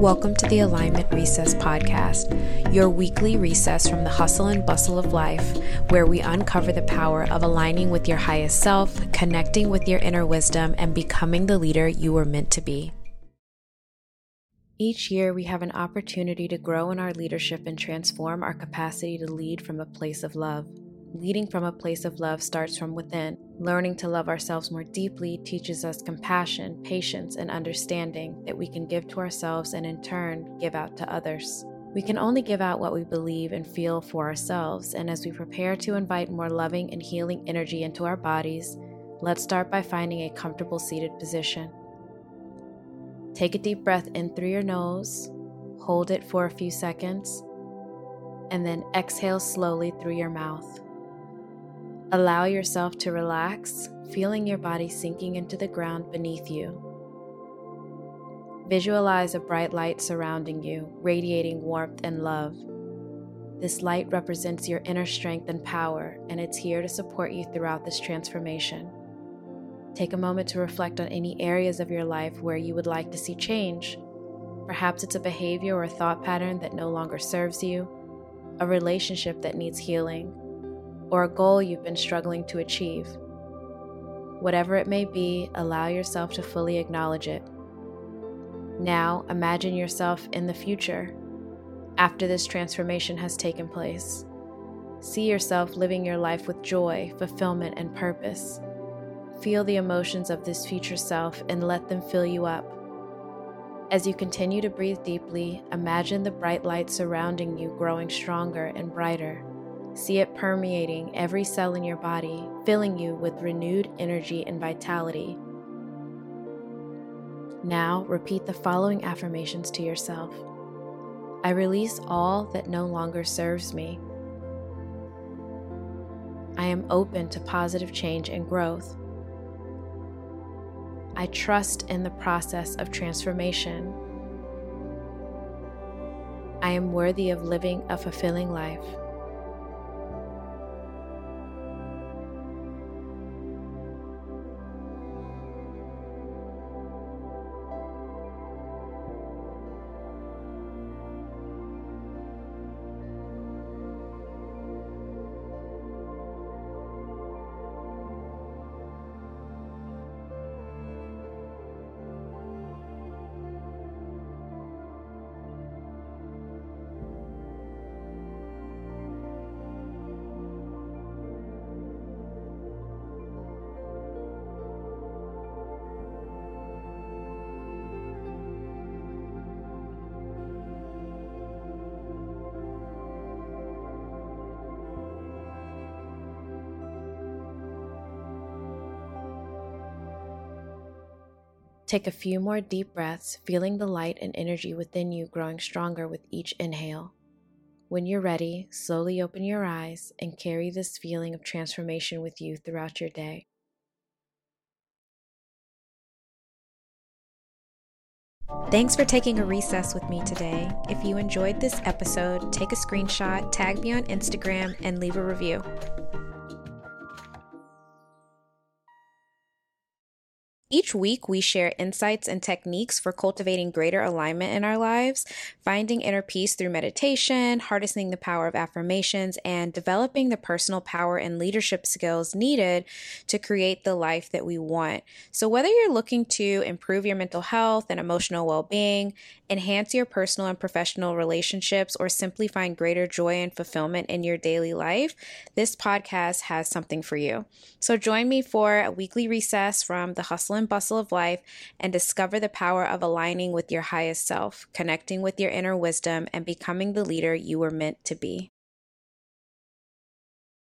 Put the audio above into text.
Welcome to the Alignment Recess Podcast, your weekly recess from the hustle and bustle of life, where we uncover the power of aligning with your highest self, connecting with your inner wisdom, and becoming the leader you were meant to be. Each year, we have an opportunity to grow in our leadership and transform our capacity to lead from a place of love. Leading from a place of love starts from within. Learning to love ourselves more deeply teaches us compassion, patience, and understanding that we can give to ourselves and in turn give out to others. We can only give out what we believe and feel for ourselves, and as we prepare to invite more loving and healing energy into our bodies, let's start by finding a comfortable seated position. Take a deep breath in through your nose, hold it for a few seconds, and then exhale slowly through your mouth. Allow yourself to relax, feeling your body sinking into the ground beneath you. Visualize a bright light surrounding you, radiating warmth and love. This light represents your inner strength and power, and it's here to support you throughout this transformation. Take a moment to reflect on any areas of your life where you would like to see change. Perhaps it's a behavior or thought pattern that no longer serves you, a relationship that needs healing or a goal you've been struggling to achieve. Whatever it may be, allow yourself to fully acknowledge it. Now, imagine yourself in the future, after this transformation has taken place. See yourself living your life with joy, fulfillment, and purpose. Feel the emotions of this future self and let them fill you up. As you continue to breathe deeply, imagine the bright light surrounding you growing stronger and brighter. See it permeating every cell in your body, filling you with renewed energy and vitality. Now, repeat the following affirmations to yourself I release all that no longer serves me. I am open to positive change and growth. I trust in the process of transformation. I am worthy of living a fulfilling life. Take a few more deep breaths, feeling the light and energy within you growing stronger with each inhale. When you're ready, slowly open your eyes and carry this feeling of transformation with you throughout your day. Thanks for taking a recess with me today. If you enjoyed this episode, take a screenshot, tag me on Instagram, and leave a review. Each week, we share insights and techniques for cultivating greater alignment in our lives, finding inner peace through meditation, harnessing the power of affirmations, and developing the personal power and leadership skills needed to create the life that we want. So, whether you're looking to improve your mental health and emotional well being, enhance your personal and professional relationships, or simply find greater joy and fulfillment in your daily life, this podcast has something for you. So, join me for a weekly recess from the Hustle and bustle of life and discover the power of aligning with your highest self, connecting with your inner wisdom, and becoming the leader you were meant to be.